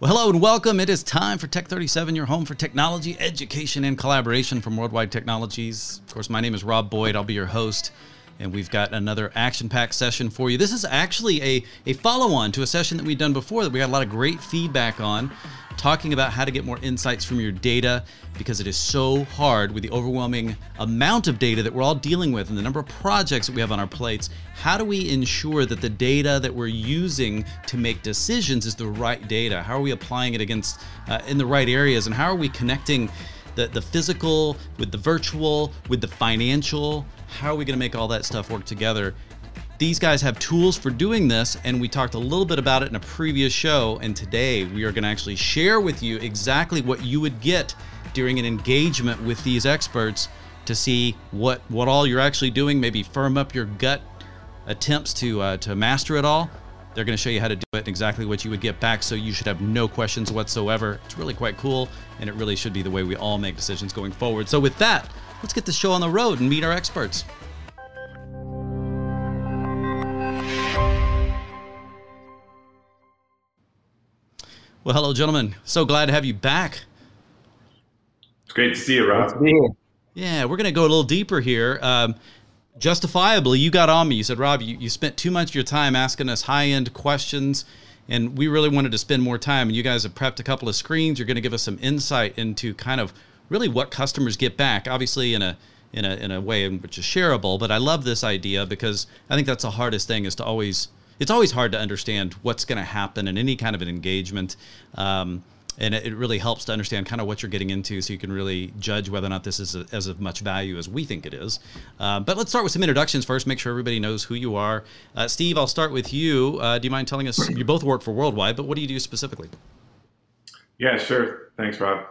Well, hello and welcome. It is time for TEC37, your home for technology, education, and collaboration from Worldwide Technologies. Of course, my name is Rob Boyd. I'll be your host, and we've got another action packed session for you. This is actually a, a follow on to a session that we've done before that we got a lot of great feedback on talking about how to get more insights from your data because it is so hard with the overwhelming amount of data that we're all dealing with and the number of projects that we have on our plates. How do we ensure that the data that we're using to make decisions is the right data? How are we applying it against uh, in the right areas and how are we connecting the, the physical with the virtual with the financial? How are we going to make all that stuff work together? These guys have tools for doing this, and we talked a little bit about it in a previous show. And today we are going to actually share with you exactly what you would get during an engagement with these experts to see what what all you're actually doing. Maybe firm up your gut attempts to uh, to master it all. They're going to show you how to do it and exactly what you would get back. So you should have no questions whatsoever. It's really quite cool, and it really should be the way we all make decisions going forward. So with that, let's get the show on the road and meet our experts. Well, hello, gentlemen. So glad to have you back. It's great to see you, Rob. Yeah, we're going to go a little deeper here. Um, justifiably, you got on me. You said, Rob, you, you spent too much of your time asking us high end questions, and we really wanted to spend more time. And you guys have prepped a couple of screens. You're going to give us some insight into kind of really what customers get back, obviously, in a in a, in a way which is shareable. But I love this idea because I think that's the hardest thing is to always it's always hard to understand what's going to happen in any kind of an engagement. Um, and it, really helps to understand kind of what you're getting into so you can really judge whether or not this is a, as of much value as we think it is. Uh, but let's start with some introductions first, make sure everybody knows who you are. Uh, Steve, I'll start with you. Uh, do you mind telling us? You both work for Worldwide, but what do you do specifically? Yeah, sure. Thanks, Rob.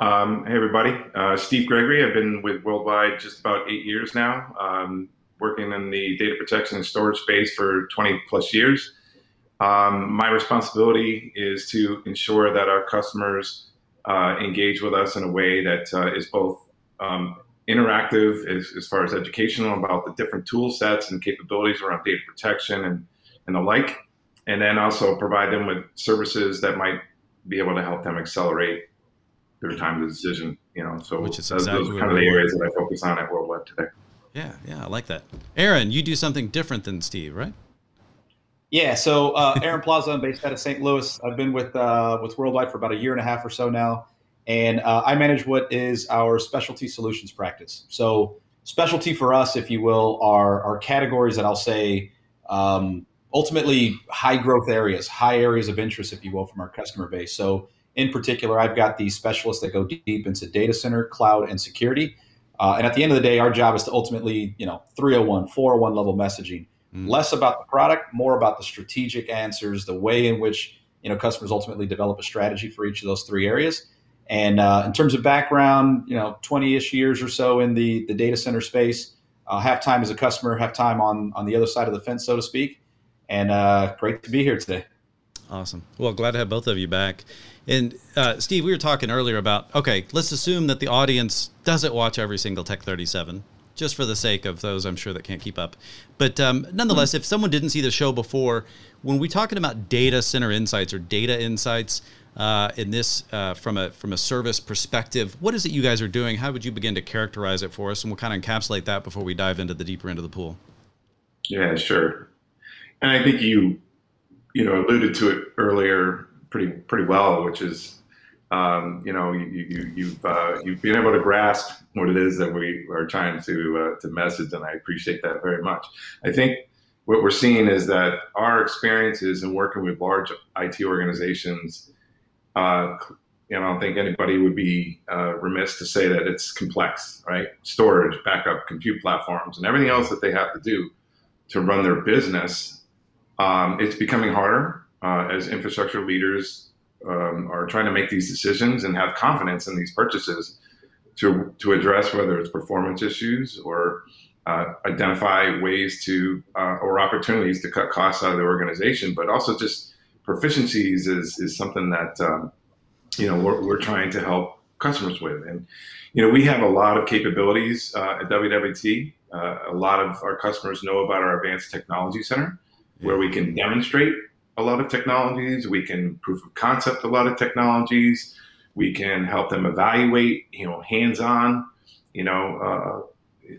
Um, hey, everybody. Uh, Steve Gregory. I've been with Worldwide just about eight years now. Um, working in the data protection and storage space for 20 plus years. Um, my responsibility is to ensure that our customers uh, engage with us in a way that uh, is both um, interactive as, as, far as educational about the different tool sets and capabilities around data protection and, and the like, and then also provide them with services that might be able to help them accelerate their time to decision. You know, so Which is exactly those are kind of the areas that I focus on at Worldwide today. Yeah, yeah, I like that. Aaron, you do something different than Steve, right? Yeah, so uh, Aaron Plaza, I'm based out of St. Louis. I've been with uh, with Worldwide for about a year and a half or so now, and uh, I manage what is our specialty solutions practice. So specialty for us, if you will, are are categories that I'll say um, ultimately high growth areas, high areas of interest, if you will, from our customer base. So in particular, I've got these specialists that go deep into data center, cloud, and security. Uh, and at the end of the day, our job is to ultimately, you know, 301, 401 level messaging. Mm. Less about the product, more about the strategic answers, the way in which you know customers ultimately develop a strategy for each of those three areas. And uh, in terms of background, you know, 20-ish years or so in the the data center space. Uh, have time as a customer, half time on on the other side of the fence, so to speak. And uh, great to be here today. Awesome. Well, glad to have both of you back. And uh, Steve, we were talking earlier about okay, let's assume that the audience doesn't watch every single TEC37, just for the sake of those I'm sure that can't keep up. But um, nonetheless, mm-hmm. if someone didn't see the show before, when we're talking about data center insights or data insights uh, in this uh, from a from a service perspective, what is it you guys are doing? How would you begin to characterize it for us, and we'll kind of encapsulate that before we dive into the deeper end of the pool. Yeah, sure. And I think you you know alluded to it earlier pretty pretty well, which is um, you know you, you, you've uh, you've been able to grasp what it is that we are trying to uh, to message, and I appreciate that very much. I think what we're seeing is that our experiences in working with large IT organizations. Uh, know, I don't think anybody would be uh, remiss to say that it's complex, right? Storage, backup, compute platforms, and everything else that they have to do to run their business. Um, it's becoming harder uh, as infrastructure leaders um, are trying to make these decisions and have confidence in these purchases to, to address whether it's performance issues or uh, identify ways to uh, or opportunities to cut costs out of the organization, but also just proficiencies is, is something that um, you know we're, we're trying to help customers with. And you know we have a lot of capabilities uh, at WWT. Uh, a lot of our customers know about our Advanced Technology Center, where we can demonstrate a lot of technologies. We can proof of concept a lot of technologies. We can help them evaluate, you know, hands-on, you know, uh,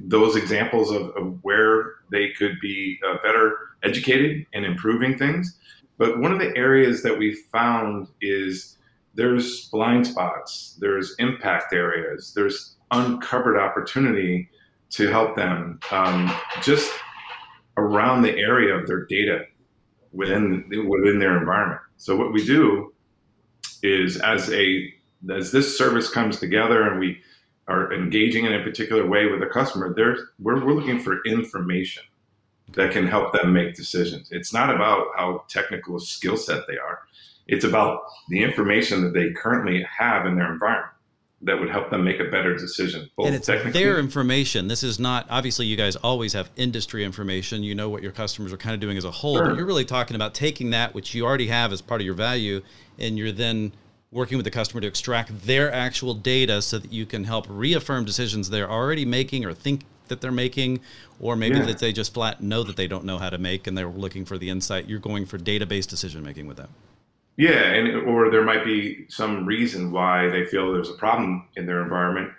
those examples of, of, where they could be uh, better educated and improving things. But one of the areas that we found is there's blind spots, there's impact areas, there's uncovered opportunity to help them um, just around the area of their data within within their environment. So what we do is as a as this service comes together and we are engaging in a particular way with a customer, there's we're, we're looking for information that can help them make decisions. It's not about how technical skill set they are. It's about the information that they currently have in their environment that would help them make a better decision. and it's their information. This is not obviously you guys always have industry information. You know what your customers are kind of doing as a whole, sure. but you're really talking about taking that which you already have as part of your value, and you're then working with the customer to extract their actual data so that you can help reaffirm decisions they're already making or think that they're making, or maybe yeah. that they just flat know that they don't know how to make and they're looking for the insight. You're going for database decision making with them. Yeah, and or there might be some reason why they feel there's a problem in their environment,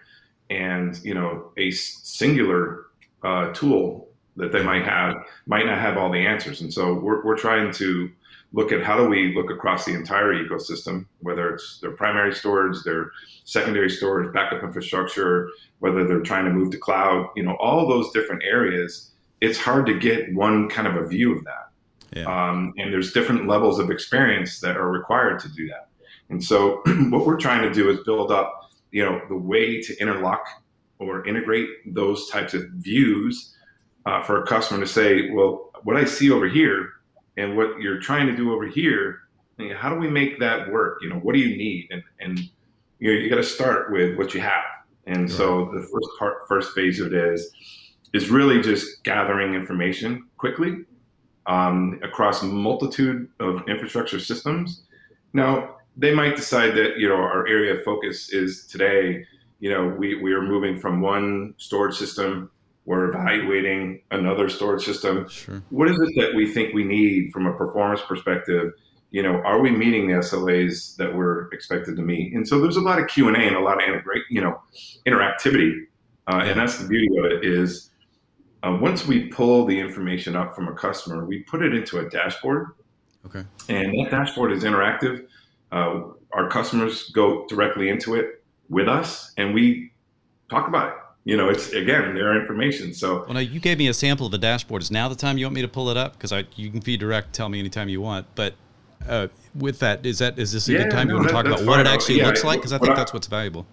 and you know a singular uh, tool that they might have might not have all the answers, and so we're we're trying to look at how do we look across the entire ecosystem, whether it's their primary storage, their secondary storage, backup infrastructure, whether they're trying to move to cloud, you know, all those different areas. It's hard to get one kind of a view of that. Yeah. Um, and there's different levels of experience that are required to do that. And so what we're trying to do is build up, you know, the way to interlock or integrate those types of views uh, for a customer to say, well, what I see over here and what you're trying to do over here, you know, how do we make that work? You know, what do you need? And, and you know, you got to start with what you have. And right. so the first part, first phase of it is, is really just gathering information quickly um, across multitude of infrastructure systems. Now, they might decide that you know our area of focus is today. You know, we we are moving from one storage system. We're evaluating another storage system. Sure. What is it that we think we need from a performance perspective? You know, are we meeting the SLAs that we're expected to meet? And so there's a lot of Q and A and a lot of integrate, you know, interactivity, uh, yeah. and that's the beauty of it. Is uh, once we pull the information up from a customer, we put it into a dashboard. Okay. And that dashboard is interactive. Uh, our customers go directly into it with us, and we talk about it. You know, it's again their information. So, well, now you gave me a sample of the dashboard. Is now the time you want me to pull it up? Because you can feed direct, tell me anytime you want. But uh, with that, is that is this a yeah, good time no, you want to talk about fine. what it actually yeah, looks like? Because I think that's what's valuable.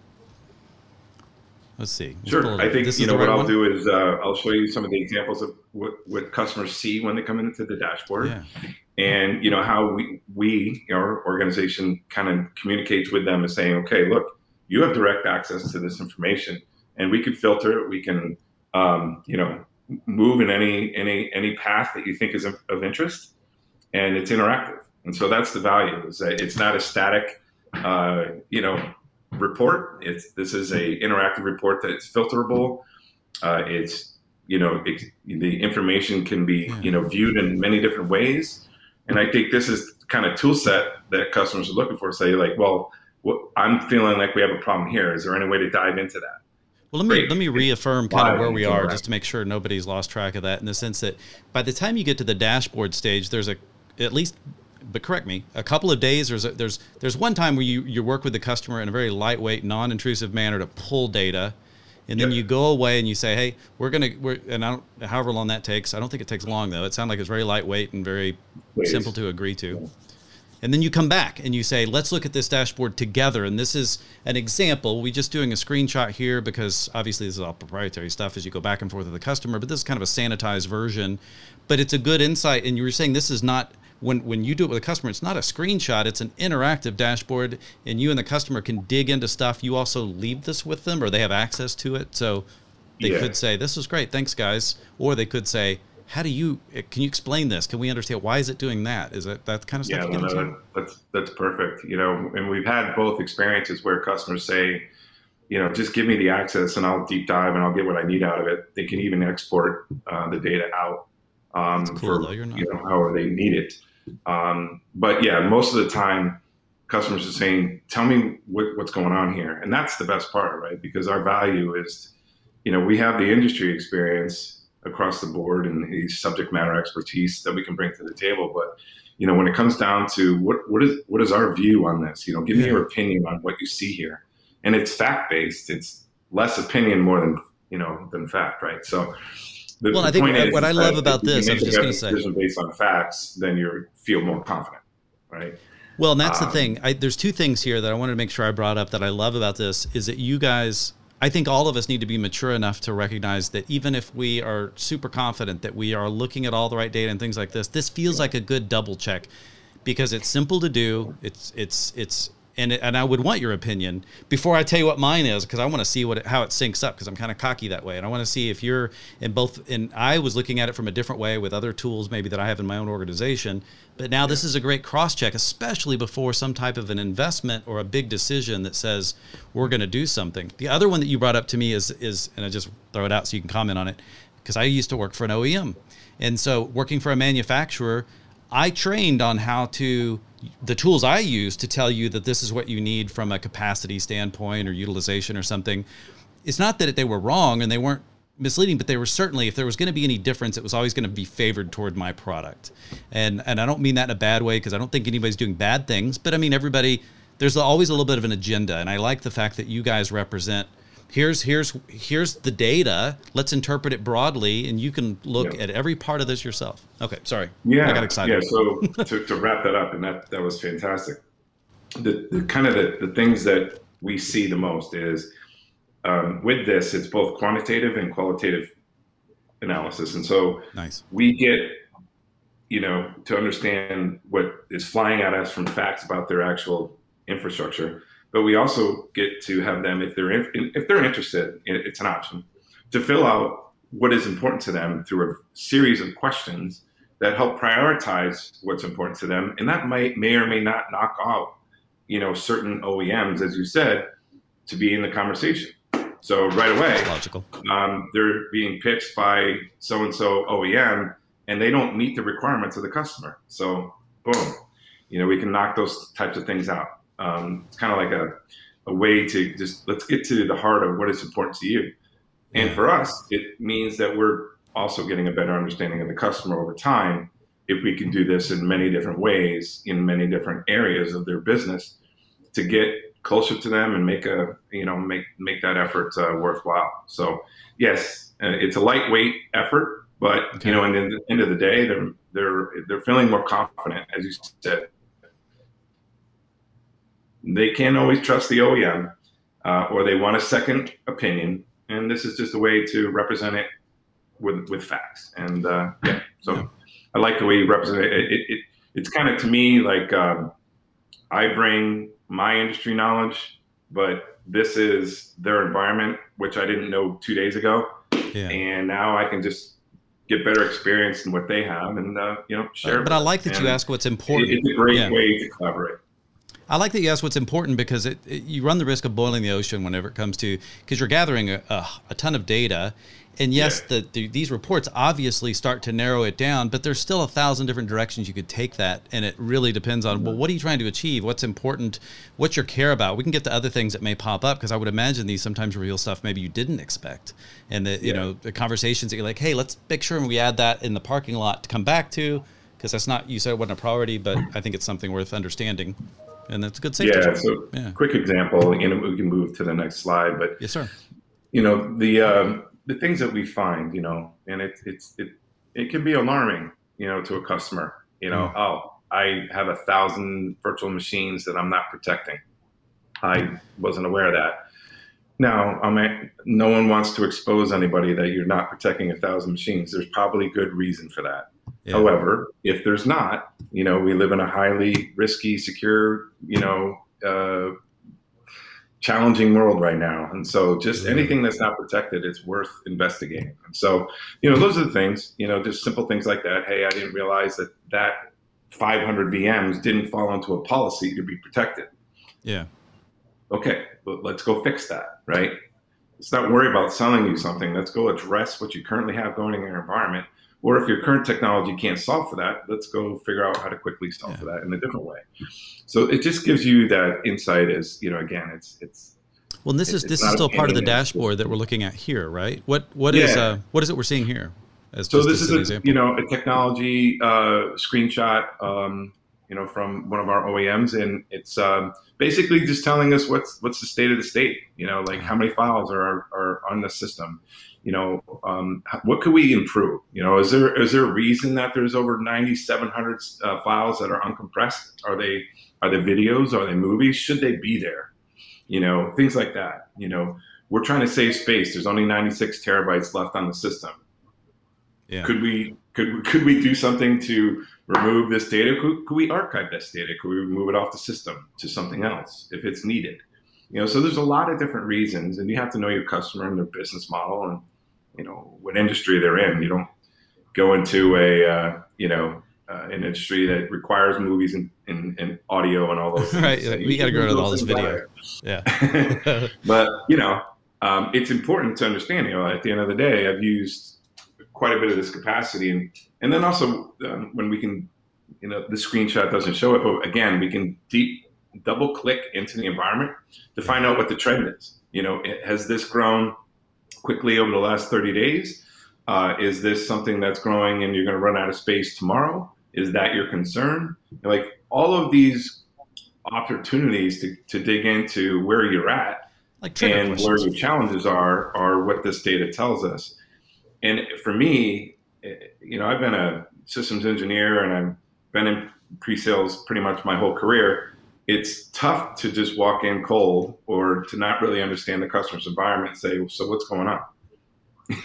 Let's see. Let's sure. I think you know what right I'll one? do is uh, I'll show you some of the examples of what, what customers see when they come into the dashboard, yeah. and you know how we we our organization kind of communicates with them and saying, okay, look, you have direct access to this information, and we can filter it. We can um, you know move in any any any path that you think is of, of interest, and it's interactive. And so that's the value is that it's not a static, uh, you know, report. It's this is a interactive report that's filterable. Uh, it's you know it, the information can be you know viewed in many different ways, and I think this is kind of tool set that customers are looking for. Say like, well, what, I'm feeling like we have a problem here. Is there any way to dive into that? Well, let me Great. let me reaffirm kind of where we are, just to make sure nobody's lost track of that. In the sense that by the time you get to the dashboard stage, there's a at least but correct me, a couple of days. There's a, there's there's one time where you you work with the customer in a very lightweight, non-intrusive manner to pull data, and then yep. you go away and you say, hey, we're gonna we're and I don't however long that takes. I don't think it takes long though. It sounds like it's very lightweight and very Please. simple to agree to. And then you come back and you say, let's look at this dashboard together. And this is an example. We're just doing a screenshot here because obviously this is all proprietary stuff as you go back and forth with the customer, but this is kind of a sanitized version. But it's a good insight. And you were saying this is not when when you do it with a customer, it's not a screenshot; it's an interactive dashboard, and you and the customer can dig into stuff. You also leave this with them, or they have access to it. So they yeah. could say, "This is great, thanks, guys," or they could say, "How do you? Can you explain this? Can we understand why is it doing that? Is it that kind of stuff?" Yeah, no, that's that's perfect. You know, and we've had both experiences where customers say you know, just give me the access and I'll deep dive and I'll get what I need out of it. They can even export uh, the data out um, cool, for you know however they need it. Um, but yeah, most of the time, customers are saying, "Tell me what, what's going on here," and that's the best part, right? Because our value is, you know, we have the industry experience across the board and the subject matter expertise that we can bring to the table, but you know, when it comes down to what what is what is our view on this? You know, give me your opinion on what you see here, and it's fact based. It's less opinion more than you know than fact, right? So. The, well, the I think what I love about this, I was just going to say, based on facts, then you feel more confident, right? Well, and that's um, the thing. I, there's two things here that I wanted to make sure I brought up that I love about this is that you guys I think all of us need to be mature enough to recognize that even if we are super confident that we are looking at all the right data and things like this, this feels like a good double check because it's simple to do. It's it's it's and and I would want your opinion before I tell you what mine is because I want to see what it, how it syncs up because I'm kind of cocky that way. And I want to see if you're in both and I was looking at it from a different way with other tools maybe that I have in my own organization. But now this is a great cross check especially before some type of an investment or a big decision that says we're going to do something. The other one that you brought up to me is is and I just throw it out so you can comment on it because I used to work for an OEM and so working for a manufacturer I trained on how to the tools I use to tell you that this is what you need from a capacity standpoint or utilization or something. It's not that they were wrong and they weren't misleading, but they were certainly, if there was going to be any difference, it was always going to be favored toward my product. And and I don't mean that in a bad way because I don't think anybody's doing bad things, but I mean everybody. There's always a little bit of an agenda, and I like the fact that you guys represent here's here's here's the data. Let's interpret it broadly and you can look at every part of this yourself. Okay sorry. Yeah. I got excited. Yeah so to, to wrap that up and that that was fantastic. The, the kind of the, the things that we see the most is um, with this it's both quantitative and qualitative analysis. And so nice. we get you know to understand what is flying at us from facts about their actual infrastructure but we also get to have them if they're in, if they're interested it's an option to fill out what is important to them through a series of questions that help prioritize what's important to them. And that might may or may not knock out you know certain OEMs as you said to be in the conversation. So right away logical. um, they're being pitched by so and so OEM and they don't meet the requirements of the customer. So boom you know we can knock those types of things out um, it's kind of like a, a way to just let's get to the heart of what is important to you. And for us, it means that we're also getting a better understanding of the customer over time if we can do this in many different ways in many different areas of their business to get closer to them and make a you know make make that effort uh, worthwhile so yes uh, it's a lightweight effort but okay. you know and at the end of the day they're they're they're feeling more confident as you said they can't always trust the OEM, uh, or they want a second opinion, and this is just a way to represent it with with facts. And uh, yeah, so yeah. I like the way you represent it. it, it, it it's kind of to me like um, I bring my industry knowledge, but this is their environment, which I didn't know two days ago, yeah. and now I can just get better experience in what they have, and uh, you know share. But, but I like that and you ask what's important. It's a great yeah. way to collaborate. I like that you asked what's important because it, it, you run the risk of boiling the ocean whenever it comes to because you're gathering a, a, a, ton of data, and yes, yeah. the, the, these reports obviously start to narrow it down, but there's still a thousand different directions you could take that, and it really depends on well, what are you trying to achieve? What's important? What's your care about? We can get to other things that may pop up because I would imagine these sometimes reveal stuff maybe you didn't expect, and the you know the conversations that you're like, hey, let's make sure we add that in the parking lot to come back to because that's not you said it wasn't a priority, but I think it's something worth understanding and that's a good safety. Yeah. So, yeah. quick example, and we can move to the next slide. But yes, sir. You know the um, the things that we find, you know, and it, it's it it can be alarming, you know, to a customer. You know, mm. oh, I have a thousand virtual machines that I'm not protecting. I wasn't aware of that. Now, I mean, no one wants to expose anybody that you're not protecting a thousand machines. There's probably good reason for that. Yeah. However, if there's not, you know, we live in a highly risky, secure, you know, uh, challenging world right now. And so just anything that's not protected, it's worth investigating. And so, you know, those are the things, you know, just simple things like that. Hey, I didn't realize that that 500 VMs didn't fall into a policy to be protected. Yeah. Okay, let's go fix that, right? Let's not worry about selling you something. Let's go address what you currently have going in your environment Or if your current technology can't solve for that, let's go figure out how to quickly solve yeah. for that in a different way. So it just gives you that insight. As you know, again, it's it's. Well, this is this is still part of the dashboard that we're looking at here, right? What what yeah. is uh, what is it we're seeing here? so this is a, you know a technology uh, screenshot um, you know from one of our OEMs, and it's um, basically just telling us what's what's the state of the state. You know, like how many files are are on the system you know, um, what could we improve? You know, is there is there a reason that there's over 9,700 uh, files that are uncompressed? Are they are they videos? Are they movies? Should they be there? You know, things like that. You know, we're trying to save space. There's only 96 terabytes left on the system. Yeah. Could we could could we do something to remove this data? Could, could we archive this data? Could we remove it off the system to something else if it's needed? You know, so there's a lot of different reasons, and you have to know your customer and their business model and you know what industry they're in. You don't go into a uh, you know uh, an industry that requires movies and, and, and audio and all those things. right, we got to go to all this video. Yeah, but you know um, it's important to understand. You know, at the end of the day, I've used quite a bit of this capacity, and and then also um, when we can, you know, the screenshot doesn't show it, but again, we can deep double click into the environment to find out what the trend is. You know, it, has this grown quickly over the last 30 days? Uh, is this something that's growing and you're going to run out of space tomorrow? Is that your concern? Like all of these opportunities to, to dig into where you're at like and questions. where your challenges are, are what this data tells us. And for me, eh, you know, I've been a systems engineer and I've been in pre-sales pretty much my whole career it's tough to just walk in cold or to not really understand the customer's environment and say, so what's going on?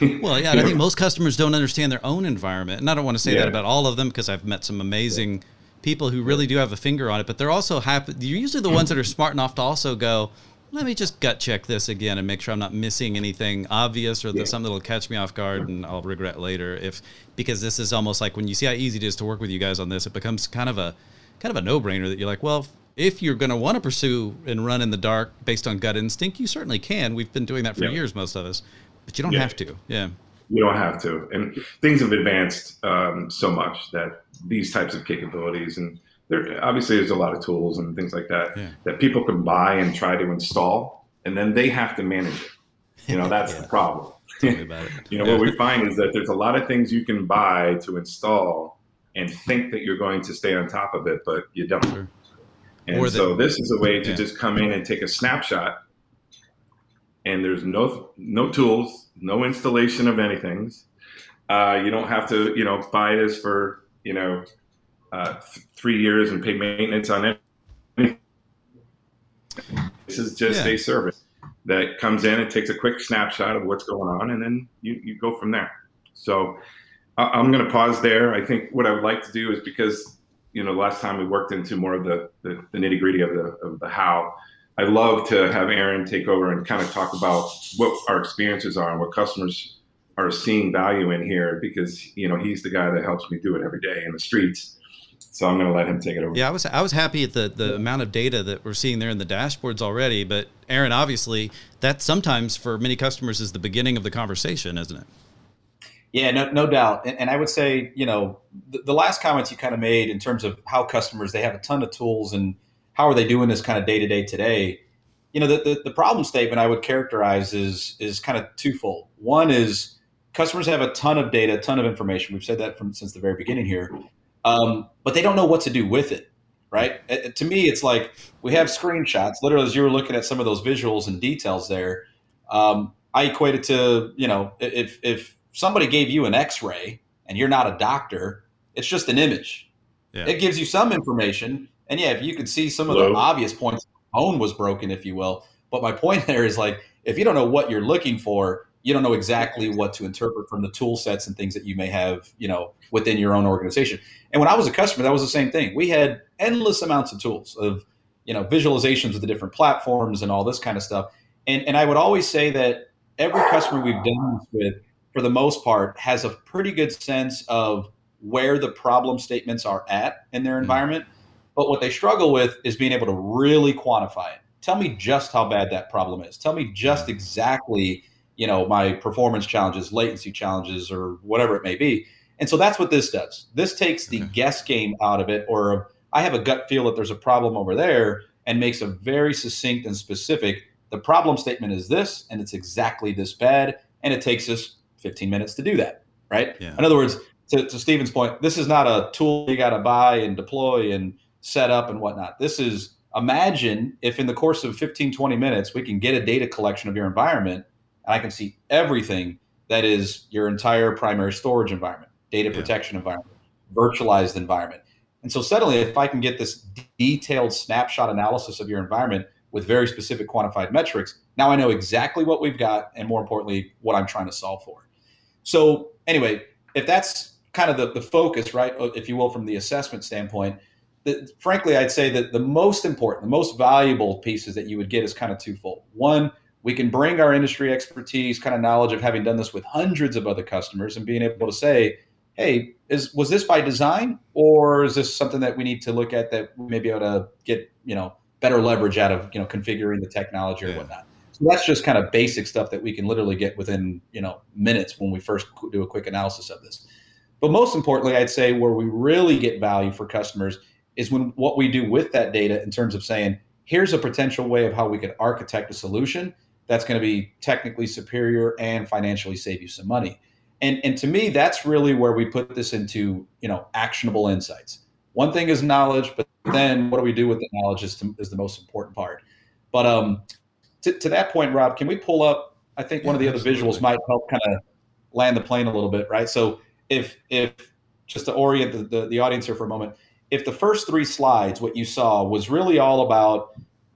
well, yeah, I think most customers don't understand their own environment. And I don't want to say yeah. that about all of them because I've met some amazing people who really do have a finger on it, but they're also happy. You're usually the ones that are smart enough to also go, let me just gut check this again and make sure I'm not missing anything obvious or yeah. something that'll catch me off guard and I'll regret later if because this is almost like when you see how easy it is to work with you guys on this, it becomes kind of a kind of a no-brainer that you're like, well, if you're going to want to pursue and run in the dark based on gut instinct, you certainly can. We've been doing that for yeah. years, most of us, but you don't yeah. have to. Yeah. You don't have to. And things have advanced um, so much that these types of capabilities, and there obviously there's a lot of tools and things like that yeah. that people can buy and try to install, and then they have to manage it. You know, that's the problem. you know, what we find is that there's a lot of things you can buy to install and think that you're going to stay on top of it, but you don't. Sure. And the, so this is a way to yeah. just come in and take a snapshot. And there's no no tools, no installation of anything. Uh, you don't have to, you know, buy this for, you know, uh, th- three years and pay maintenance on it. This is just yeah. a service that comes in and takes a quick snapshot of what's going on, and then you, you go from there. So I'm going to pause there. I think what I would like to do is because you know, last time we worked into more of the, the, the nitty gritty of the, of the how. I love to have Aaron take over and kind of talk about what our experiences are and what customers are seeing value in here because, you know, he's the guy that helps me do it every day in the streets. So I'm going to let him take it over. Yeah, I was I was happy at the the amount of data that we're seeing there in the dashboards already. But Aaron, obviously, that sometimes for many customers is the beginning of the conversation, isn't it? Yeah, no, no doubt. And, and I would say, you know, the, the, last comments you kind of made in terms of how customers they have a ton of tools and how are they doing this kind of day to day today. You know, the, the, the problem statement I would characterize is is kind of twofold. One is customers have a ton of data, a ton of information. We've said that from since the very beginning here, um, but they don't know what to do with it. Right? To me, it's like we have screenshots. Literally, as you were looking at some of those visuals and details there, um, I equate it to you know if if somebody gave you an x-ray and you're not a doctor it's just an image yeah. it gives you some information and yeah if you could see some of Hello? the obvious points bone was broken if you will but my point there is like if you don't know what you're looking for you don't know exactly what to interpret from the tool sets and things that you may have you know within your own organization and when i was a customer that was the same thing we had endless amounts of tools of you know visualizations of the different platforms and all this kind of stuff and, and i would always say that every customer we've done this with for the most part, has a pretty good sense of where the problem statements are at in their mm-hmm. environment. But what they struggle with is being able to really quantify it. Tell me just how bad that problem is. Tell me just mm-hmm. exactly, you know, my performance challenges, latency challenges, or whatever it may be. And so that's what this does. This takes the okay. guess game out of it, or I have a gut feel that there's a problem over there, and makes a very succinct and specific. The problem statement is this, and it's exactly this bad, and it takes us 15 minutes to do that, right? Yeah. In other words, to, to Stephen's point, this is not a tool you got to buy and deploy and set up and whatnot. This is imagine if in the course of 15, 20 minutes, we can get a data collection of your environment and I can see everything that is your entire primary storage environment, data protection yeah. environment, virtualized environment. And so suddenly, if I can get this detailed snapshot analysis of your environment with very specific quantified metrics, now I know exactly what we've got and more importantly, what I'm trying to solve for. So anyway, if that's kind of the, the focus, right, if you will, from the assessment standpoint, the, frankly, I'd say that the most important, the most valuable pieces that you would get is kind of twofold. One, we can bring our industry expertise, kind of knowledge of having done this with hundreds of other customers and being able to say, hey, is was this by design or is this something that we need to look at that we may be able to get, you know, better leverage out of, you know, configuring the technology or yeah. whatnot. So that's just kind of basic stuff that we can literally get within, you know, minutes when we first do a quick analysis of this. But most importantly, I'd say where we really get value for customers is when what we do with that data in terms of saying, here's a potential way of how we could architect a solution that's going to be technically superior and financially save you some money. And, and to me, that's really where we put this into, you know, actionable insights. One thing is knowledge, but then what do we do with the knowledge is, to, is the most important part. But um, to, to that point, Rob, can we pull up? I think one of the other visuals might help kind of land the plane a little bit, right? So if if just to orient the, the, the audience here for a moment, if the first three slides, what you saw was really all about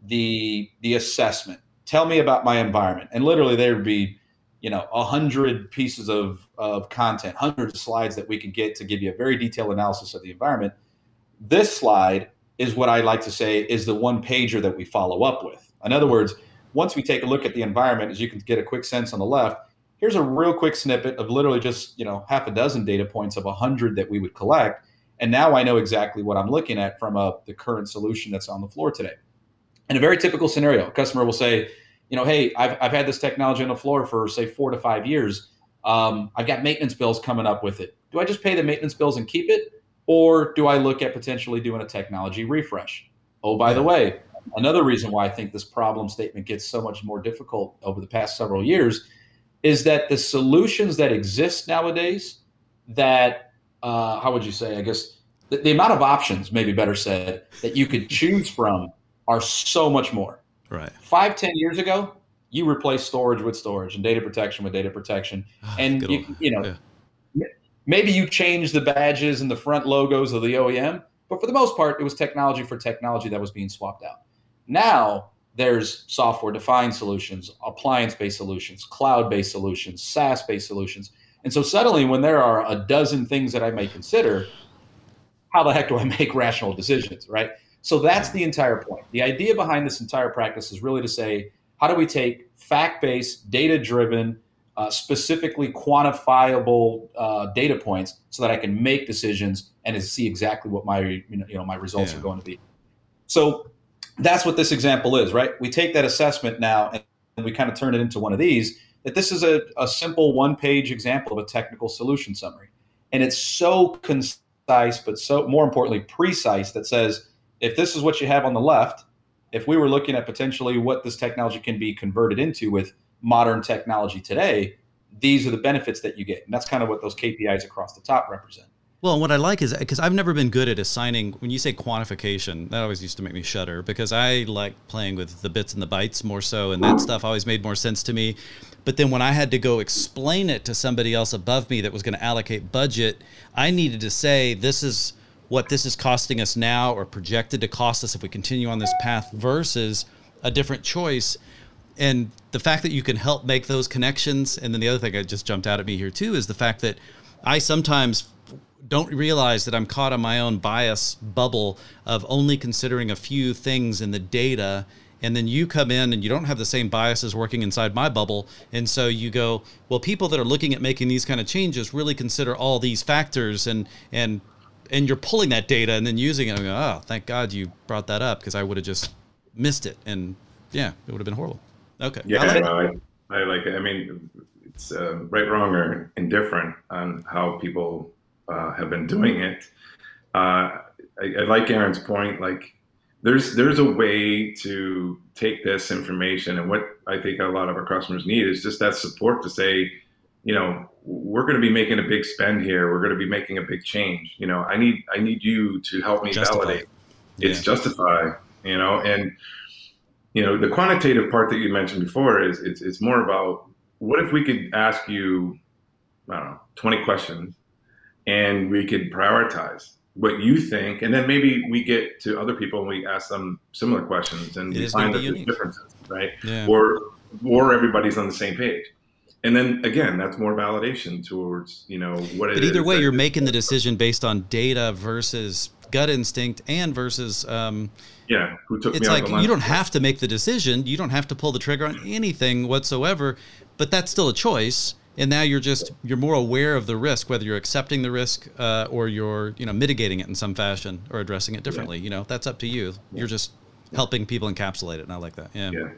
the the assessment. Tell me about my environment, and literally there would be, you know, a hundred pieces of of content, hundreds of slides that we could get to give you a very detailed analysis of the environment. This slide is what I like to say is the one pager that we follow up with. In other words, once we take a look at the environment, as you can get a quick sense on the left, here's a real quick snippet of literally just you know half a dozen data points of a hundred that we would collect and now I know exactly what I'm looking at from a, uh, the current solution that's on the floor today. In a very typical scenario, a customer will say, you know, hey, I've, I've had this technology on the floor for say four to five years. Um, I've got maintenance bills coming up with it. Do I just pay the maintenance bills and keep it? Or do I look at potentially doing a technology refresh? Oh, by the way, another reason why I think this problem statement gets so much more difficult over the past several years is that the solutions that exist nowadays that uh, how would you say? I guess the, the amount of options, maybe better said, that you could choose from are so much more. Right. Five, ten years ago, you replace storage with storage and data protection with data protection, oh, and you, you, know, yeah. maybe you change the badges and the front logos of the OEM, but for the most part, it was technology for technology that was being swapped out. Now there's software defined solutions, appliance based solutions, cloud based solutions, SaaS based solutions. And so suddenly, when there are a dozen things that I may consider, how the heck do I make rational decisions, right? So that's the entire point. The idea behind this entire practice is really to say, how do we take fact based, data driven, uh, specifically quantifiable uh, data points so that I can make decisions and see exactly what my you know, you know my results yeah. are going to be. So that's what this example is, right? We take that assessment now and we kind of turn it into one of these that this is a, a simple one page example of a technical solution summary. And it's so concise, but so more importantly, precise that says if this is what you have on the left, if we were looking at potentially what this technology can be converted into with modern technology today, these are the benefits that you get. And that's kind of what those KPIs across the top represent. Well, what I like is because I've never been good at assigning. When you say quantification, that always used to make me shudder because I like playing with the bits and the bytes more so, and that stuff always made more sense to me. But then when I had to go explain it to somebody else above me that was going to allocate budget, I needed to say this is what this is costing us now or projected to cost us if we continue on this path versus a different choice. And the fact that you can help make those connections, and then the other thing that just jumped out at me here too is the fact that I sometimes don't realize that I'm caught in my own bias bubble of only considering a few things in the data. And then you come in and you don't have the same biases working inside my bubble. And so you go, well, people that are looking at making these kind of changes really consider all these factors and, and, and you're pulling that data and then using it. And go, oh, thank God you brought that up because I would have just missed it. And yeah, it would have been horrible. Okay. Yeah, I like, no, I, I like it. I mean, it's uh, right, wrong, or indifferent on how people uh, have been doing it. Uh, I, I like Aaron's point. Like, there's there's a way to take this information, and what I think a lot of our customers need is just that support to say, you know, we're going to be making a big spend here. We're going to be making a big change. You know, I need I need you to help me justify. validate. Yeah. It's justify. You know, and you know the quantitative part that you mentioned before is it's it's more about what if we could ask you, I don't know, twenty questions, and we could prioritize what you think, and then maybe we get to other people and we ask them similar questions and we find the differences, right? Yeah. Or or everybody's on the same page. And then again that's more validation towards you know what it but either way you're making the decision based on data versus gut instinct and versus um, yeah who took it's like you don't have to make the decision. You don't have to pull the trigger on anything whatsoever but that's still a choice and now you're just you're more aware of the risk whether you're accepting the risk uh, or you're you know mitigating it in some fashion or addressing it differently yeah. you know that's up to you yeah. you're just helping people encapsulate it and i like that yeah, yeah.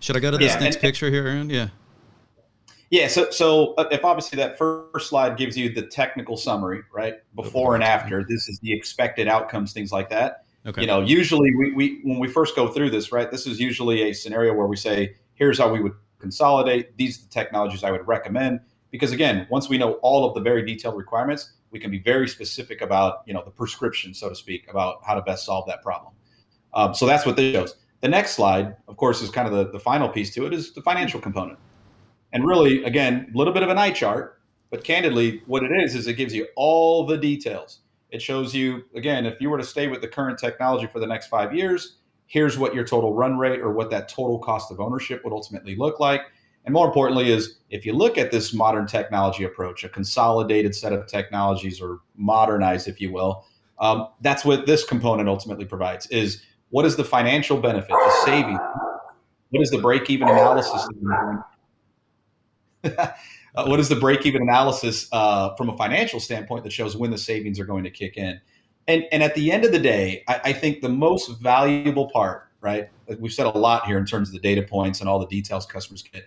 should i go to this next and, picture here aaron yeah yeah, so so uh, if obviously that first slide gives you the technical summary, right? Before and after, this is the expected outcomes, things like that. Okay. You know, usually we, we when we first go through this, right? This is usually a scenario where we say, here's how we would consolidate. These are the technologies I would recommend. Because again, once we know all of the very detailed requirements, we can be very specific about, you know, the prescription, so to speak, about how to best solve that problem. Um, so that's what this shows. The next slide, of course, is kind of the, the final piece to it is the financial component. And really, again, a little bit of an eye chart, but candidly, what it is is it gives you all the details. It shows you, again, if you were to stay with the current technology for the next five years, here's what your total run rate or what that total cost of ownership would ultimately look like. And more importantly, is if you look at this modern technology approach, a consolidated set of technologies or modernized, if you will, um, that's what this component ultimately provides is what is the financial benefit, the saving, what is the break-even analysis uh, what is the break even analysis uh, from a financial standpoint that shows when the savings are going to kick in? And, and at the end of the day, I, I think the most valuable part, right? Like We've said a lot here in terms of the data points and all the details customers get.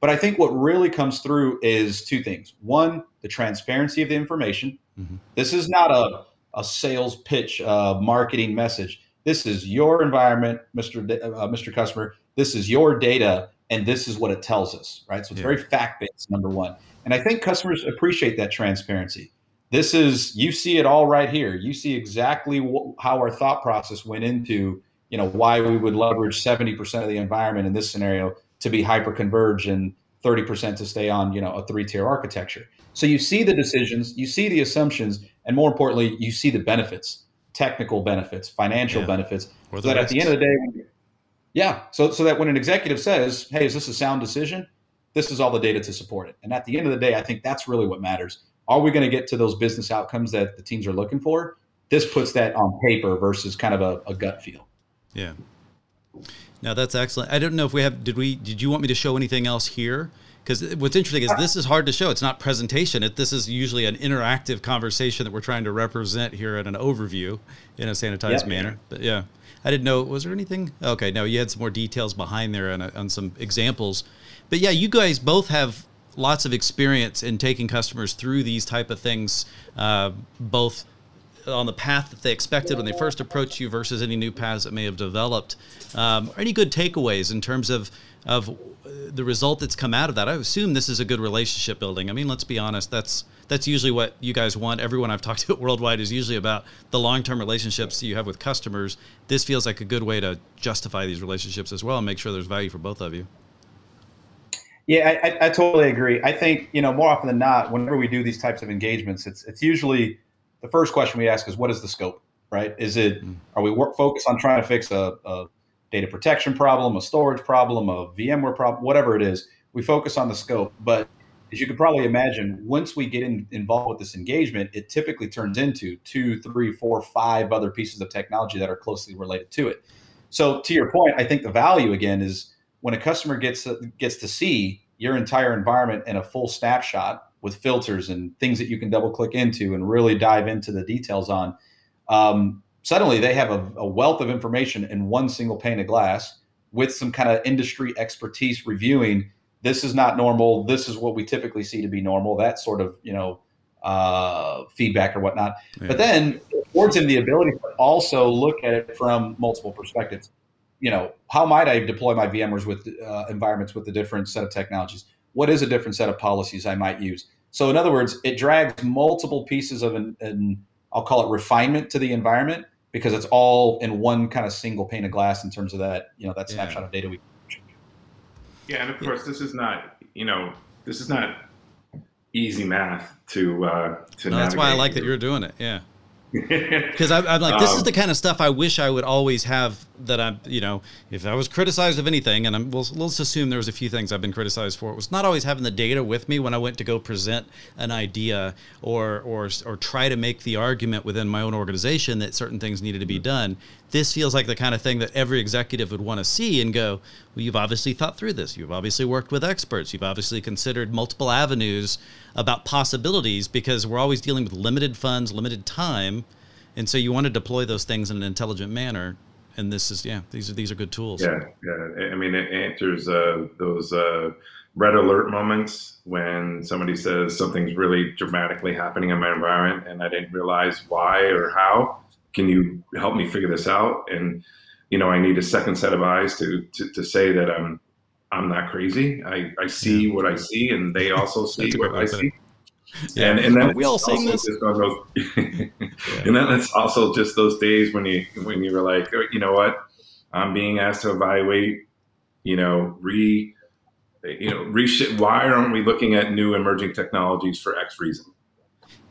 But I think what really comes through is two things. One, the transparency of the information. Mm-hmm. This is not a, a sales pitch, uh, marketing message. This is your environment, Mr. D- uh, Mr. Customer. This is your data and this is what it tells us, right? So it's yeah. very fact based, number one. And I think customers appreciate that transparency. This is you see it all right here. You see exactly wh- how our thought process went into, you know, why we would leverage 70% of the environment in this scenario to be hyper converged and 30% to stay on, you know, a three-tier architecture. So you see the decisions, you see the assumptions, and more importantly, you see the benefits, technical benefits, financial yeah. benefits. So that risks. at the end of the day, yeah. So so that when an executive says, "Hey, is this a sound decision?" This is all the data to support it. And at the end of the day, I think that's really what matters. Are we going to get to those business outcomes that the teams are looking for? This puts that on paper versus kind of a, a gut feel. Yeah. Now that's excellent. I don't know if we have. Did we? Did you want me to show anything else here? Because what's interesting is this is hard to show. It's not presentation. It, this is usually an interactive conversation that we're trying to represent here in an overview in a sanitized yep. manner. But yeah. I didn't know. Was there anything? Okay, no, you had some more details behind there on, on uh, some examples. But yeah, you guys both have lots of experience in taking customers through these type of things, uh, both on the path that they expected when they first approached you versus any new paths that may have developed. Um, any good takeaways in terms of of the result that's come out of that? I assume this is a good relationship building. I mean, let's be honest. That's that's usually what you guys want. Everyone I've talked to worldwide is usually about the long term relationships you have with customers. This feels like a good way to justify these relationships as well and make sure there's value for both of you. Yeah, I, I, totally agree. I think you know more often than not, whenever we do these types of engagements, it's it's usually the first question we ask is what is the scope, right? Is it mm. are we work, focused on trying to fix a, a data protection problem, a storage problem, a VMware problem, whatever it is? We focus on the scope, but as you could probably imagine, once we get in, involved with this engagement, it typically turns into two, three, four, five other pieces of technology that are closely related to it. So, to your point, I think the value again is when a customer gets gets to see your entire environment in a full snapshot with filters and things that you can double click into and really dive into the details on. Um, suddenly, they have a, a wealth of information in one single pane of glass with some kind of industry expertise reviewing this is not normal. This is what we typically see to be normal. That sort of, you know, uh, feedback or whatnot. Yeah. But then it affords him the ability to also look at it from multiple perspectives. You know, how might I deploy my VMwares with uh, environments with a different set of technologies? What is a different set of policies I might use? So, in other words, it drags multiple pieces of an, an I'll call it refinement to the environment because it's all in one kind of single pane of glass in terms of that you know that snapshot of data we. Yeah, and of course, this is not you know this is not easy math to uh, to. No, that's why I like that you're doing it. Yeah. Because I'm, I'm, like, this um, is the kind of stuff I wish I would always have. That I'm, you know, if I was criticized of anything, and I'm, we'll, let's assume there was a few things I've been criticized for. It was not always having the data with me when I went to go present an idea or or or try to make the argument within my own organization that certain things needed to be done. This feels like the kind of thing that every executive would want to see and go, well, you've obviously thought through this. You've obviously worked with experts. You've obviously considered multiple avenues about possibilities because we're always dealing with limited funds, limited time, and so you want to deploy those things in an intelligent manner. And this is yeah, these are these are good tools. Yeah, yeah. I mean, it answers uh, those uh, red alert moments when somebody says something's really dramatically happening in my environment and I didn't realize why or how. Can you help me figure this out? And you know, I need a second set of eyes to to, to say that I'm I'm not crazy. I, I see yeah. what I see, and they also see what I see. Yeah. And and then we all saying this. Those, yeah. And then it's also just those days when you when you were like, oh, you know what, I'm being asked to evaluate, you know, re, you know, re. Why aren't we looking at new emerging technologies for X reason?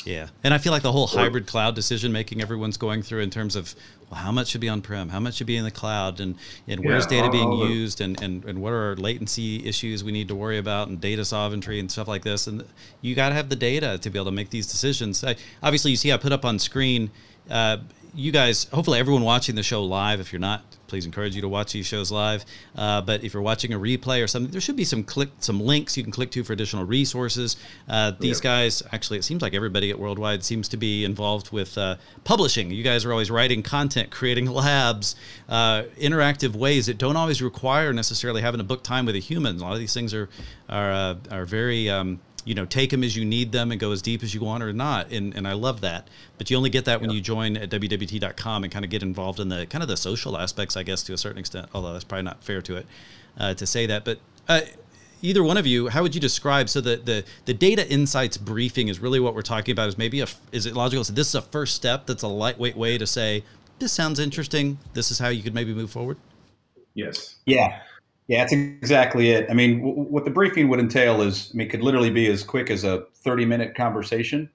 Yeah, and I feel like the whole hybrid cloud decision making everyone's going through in terms of well, how much should be on prem, how much should be in the cloud, and, and where's yeah, data being used, and, and, and what are latency issues we need to worry about, and data sovereignty and stuff like this. And you got to have the data to be able to make these decisions. I, obviously, you see, I put up on screen. Uh, you guys, hopefully, everyone watching the show live. If you're not, please encourage you to watch these shows live. Uh, but if you're watching a replay or something, there should be some click, some links you can click to for additional resources. Uh, these yeah. guys, actually, it seems like everybody at Worldwide seems to be involved with uh, publishing. You guys are always writing content, creating labs, uh, interactive ways that don't always require necessarily having to book time with a human. A lot of these things are are uh, are very um, you know take them as you need them and go as deep as you want or not and, and i love that. But you only get that when you join at wwt.com and kind of get involved in the kind of the social aspects i guess to a certain extent although that's probably not fair to it uh, to say that. But uh, either one of you how would you describe so the, the the data insights briefing is really what we're talking about is maybe a is it logical so this is a first step that's a lightweight way to say this sounds interesting. This is how you could maybe move forward yes. Yeah yeah, that's exactly it. I mean, w- what the briefing would entail is, I mean, could literally be as quick as a 30 minute conversation.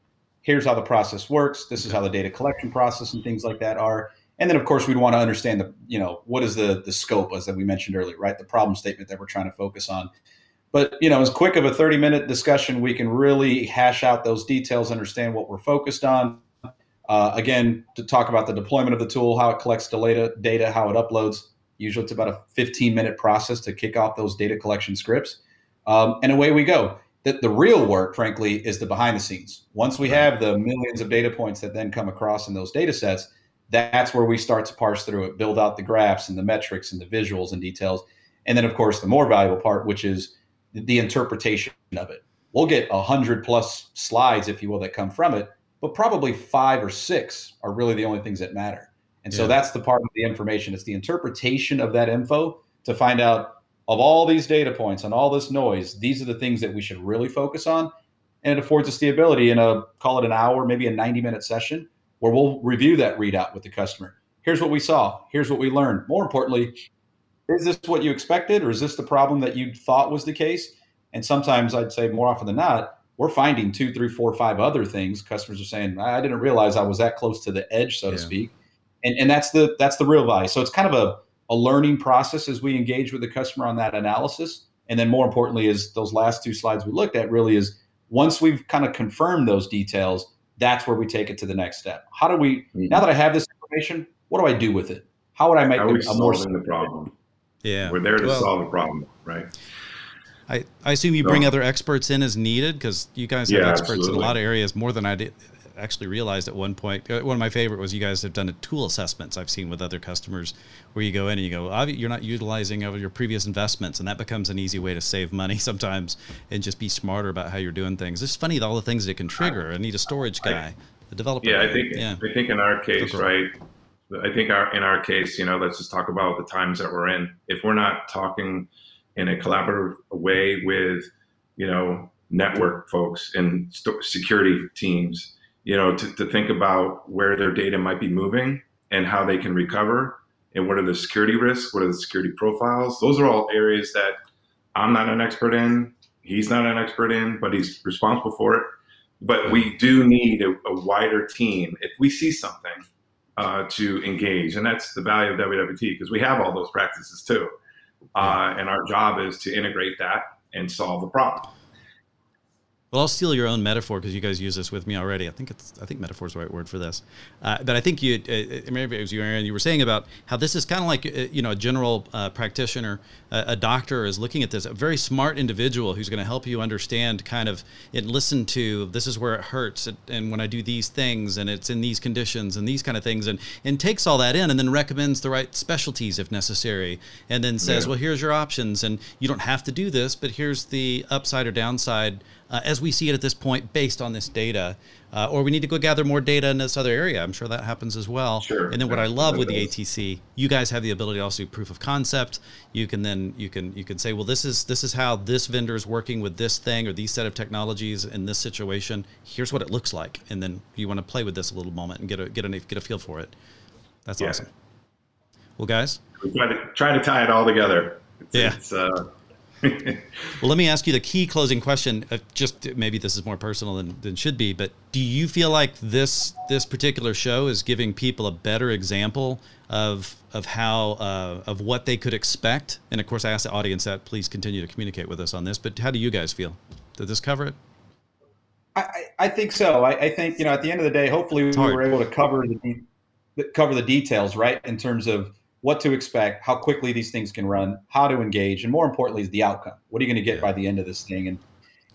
Here's how the process works. This is how the data collection process and things like that are. And then, of course, we'd want to understand the, you know, what is the the scope, as that we mentioned earlier, right? The problem statement that we're trying to focus on. But you know, as quick of a 30 minute discussion, we can really hash out those details, understand what we're focused on. Uh, again, to talk about the deployment of the tool, how it collects the data, data, how it uploads Usually it's about a 15 minute process to kick off those data collection scripts. Um, and away we go. The, the real work, frankly, is the behind the scenes. Once we have the millions of data points that then come across in those data sets, that's where we start to parse through it, build out the graphs and the metrics and the visuals and details. And then, of course, the more valuable part, which is the interpretation of it. We'll get a hundred plus slides, if you will, that come from it, but probably five or six are really the only things that matter. And yeah. so that's the part of the information. It's the interpretation of that info to find out of all these data points and all this noise, these are the things that we should really focus on. And it affords us the ability in a call it an hour, maybe a 90 minute session where we'll review that readout with the customer. Here's what we saw. Here's what we learned. More importantly, is this what you expected or is this the problem that you thought was the case? And sometimes I'd say more often than not, we're finding two, three, four, five other things. Customers are saying, I didn't realize I was that close to the edge, so yeah. to speak and, and that's the that's the real value. So it's kind of a, a learning process as we engage with the customer on that analysis. And then more importantly is those last two slides we looked at really is once we've kind of confirmed those details, that's where we take it to the next step. How do we mm-hmm. now that I have this information, what do I do with it? How would I make How are a more solving the problem? Yeah. We're there to well, solve the problem, right? I, I assume you bring other experts in as needed because you guys have yeah, experts absolutely. in a lot of areas more than I did actually realized at one point, uh, one of my favorite was you guys have done a tool assessments I've seen with other customers where you go in and you go, you're not utilizing your previous investments. And that becomes an easy way to save money sometimes and just be smarter about how you're doing things. It's funny all the things that it can trigger. I need a storage guy, a developer. Yeah, I think, yeah. I think in our case, right, I think our, in our case, you know, let's just talk about the times that we're in. If we're not talking in a collaborative way with, you know, network folks and st- security teams, you know, to, to think about where their data might be moving and how they can recover and what are the security risks, what are the security profiles. Those are all areas that I'm not an expert in. He's not an expert in, but he's responsible for it. But we do need a, a wider team. If we see something, uh, to engage. And that's the value of WWT because we have all those practices too. Uh, and our job is to integrate that and solve the problem. Well, I'll steal your own metaphor because you guys use this with me already. I think it's I think metaphor is the right word for this. Uh, but I think you uh, maybe it was you, Aaron. You were saying about how this is kind of like uh, you know a general uh, practitioner, a doctor is looking at this. A very smart individual who's going to help you understand kind of and listen to this is where it hurts, and when I do these things, and it's in these conditions and these kind of things, and and takes all that in, and then recommends the right specialties if necessary, and then says, yeah. well, here's your options, and you don't have to do this, but here's the upside or downside uh, as we see it at this point based on this data. Uh, or we need to go gather more data in this other area. I'm sure that happens as well. Sure. And then what I love with the ATC, you guys have the ability to also do proof of concept. You can then you can you can say, well, this is this is how this vendor is working with this thing or these set of technologies in this situation. Here's what it looks like, and then you want to play with this a little moment and get a get a get a feel for it. That's yeah. awesome. Well, guys, we try to try to tie it all together. It's, yeah. It's, uh, well, let me ask you the key closing question. Uh, just maybe this is more personal than, than should be, but do you feel like this this particular show is giving people a better example of of how uh, of what they could expect? And of course, I ask the audience that. Please continue to communicate with us on this. But how do you guys feel? Did this cover it? I, I think so. I, I, think you know at the end of the day, hopefully we were able to cover the cover the details right in terms of what to expect, how quickly these things can run, how to engage, and more importantly, is the outcome. What are you going to get yeah. by the end of this thing? And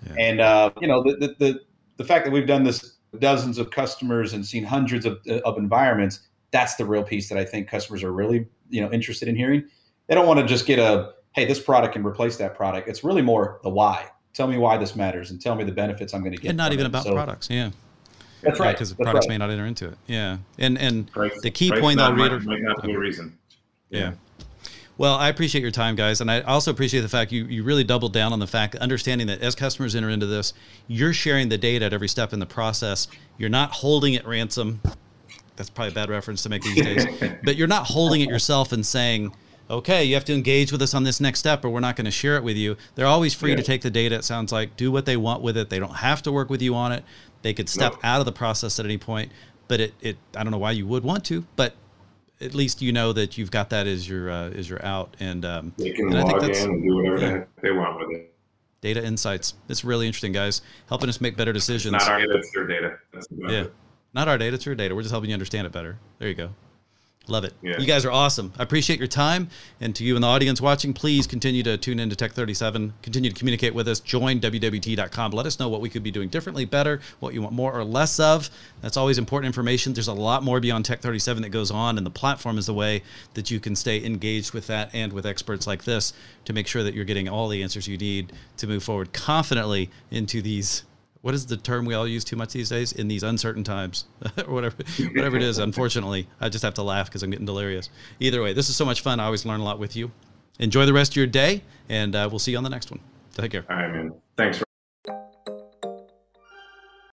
yeah. and uh, you know the, the, the the fact that we've done this dozens of customers and seen hundreds of, of environments, that's the real piece that I think customers are really you know interested in hearing. They don't want to just get a hey, this product can replace that product. It's really more the why. Tell me why this matters, and tell me the benefits I'm going to get. And not even it. about so, products, yeah. That's right. Because the products right. may not enter into it. Yeah, and and price, the key point I'll read might not be a reason. Yeah. Well, I appreciate your time, guys, and I also appreciate the fact you, you really doubled down on the fact, understanding that as customers enter into this, you're sharing the data at every step in the process. You're not holding it ransom. That's probably a bad reference to make these days, but you're not holding it yourself and saying, "Okay, you have to engage with us on this next step, or we're not going to share it with you." They're always free yeah. to take the data. It sounds like do what they want with it. They don't have to work with you on it. They could step no. out of the process at any point. But it, it, I don't know why you would want to, but at least you know that you've got that as your uh, as your out, and um, they can and log in and do whatever yeah. they want with it. Data insights. It's really interesting, guys. Helping us make better decisions. It's not our data, it's your data. yeah, not our data, it's your data. We're just helping you understand it better. There you go. Love it. Yeah. You guys are awesome. I appreciate your time. And to you in the audience watching, please continue to tune in to TEC37. Continue to communicate with us. Join WWT.com. Let us know what we could be doing differently, better, what you want more or less of. That's always important information. There's a lot more beyond TEC37 that goes on, and the platform is the way that you can stay engaged with that and with experts like this to make sure that you're getting all the answers you need to move forward confidently into these what is the term we all use too much these days? In these uncertain times. Or whatever whatever it is unfortunately i just have to laugh because i'm getting delirious. Either way this is so much fun. I always learn a lot with you. Enjoy the rest of your day and uh, we'll see you on the next one. Take care. All right man. Thanks